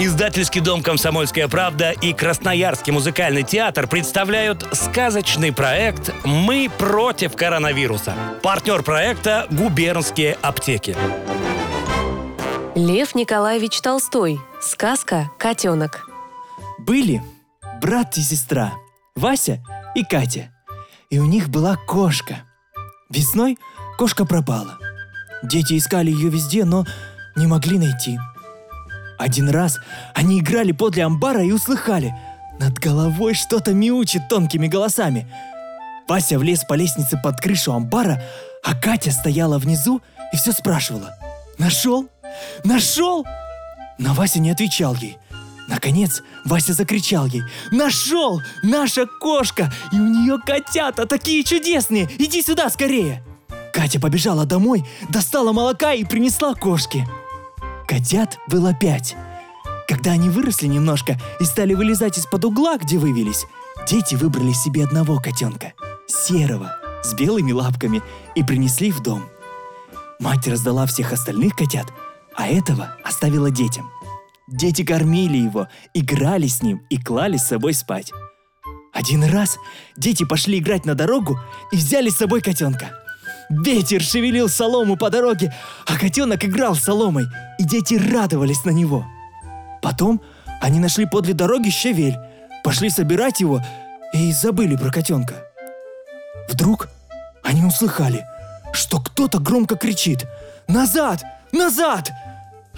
Издательский дом «Комсомольская правда» и Красноярский музыкальный театр представляют сказочный проект «Мы против коронавируса». Партнер проекта «Губернские аптеки». Лев Николаевич Толстой. Сказка «Котенок». Были брат и сестра, Вася и Катя. И у них была кошка. Весной кошка пропала. Дети искали ее везде, но не могли найти – один раз они играли подле амбара и услыхали. Над головой что-то мяучит тонкими голосами. Вася влез по лестнице под крышу амбара, а Катя стояла внизу и все спрашивала. «Нашел? Нашел?» Но Вася не отвечал ей. Наконец, Вася закричал ей «Нашел! Наша кошка! И у нее котята такие чудесные! Иди сюда скорее!» Катя побежала домой, достала молока и принесла кошке – Котят было пять. Когда они выросли немножко и стали вылезать из-под угла, где вывелись, дети выбрали себе одного котенка, серого, с белыми лапками, и принесли в дом. Мать раздала всех остальных котят, а этого оставила детям. Дети кормили его, играли с ним и клали с собой спать. Один раз дети пошли играть на дорогу и взяли с собой котенка – Ветер шевелил солому по дороге, а котенок играл с соломой, и дети радовались на него. Потом они нашли подле дороги щавель, пошли собирать его и забыли про котенка. Вдруг они услыхали, что кто-то громко кричит «Назад! Назад!»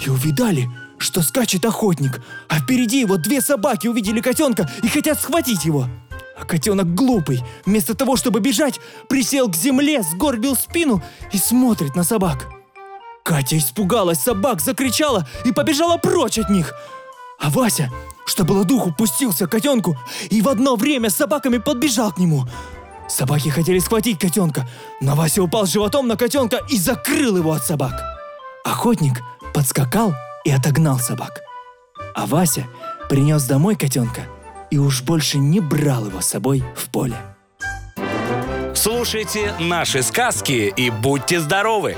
и увидали, что скачет охотник, а впереди его две собаки увидели котенка и хотят схватить его – а котенок глупый, вместо того, чтобы бежать, присел к земле, сгорбил спину и смотрит на собак. Катя испугалась собак, закричала и побежала прочь от них. А Вася, что было духу, пустился к котенку и в одно время с собаками подбежал к нему. Собаки хотели схватить котенка, но Вася упал животом на котенка и закрыл его от собак. Охотник подскакал и отогнал собак. А Вася принес домой котенка – и уж больше не брал его с собой в поле. Слушайте наши сказки и будьте здоровы!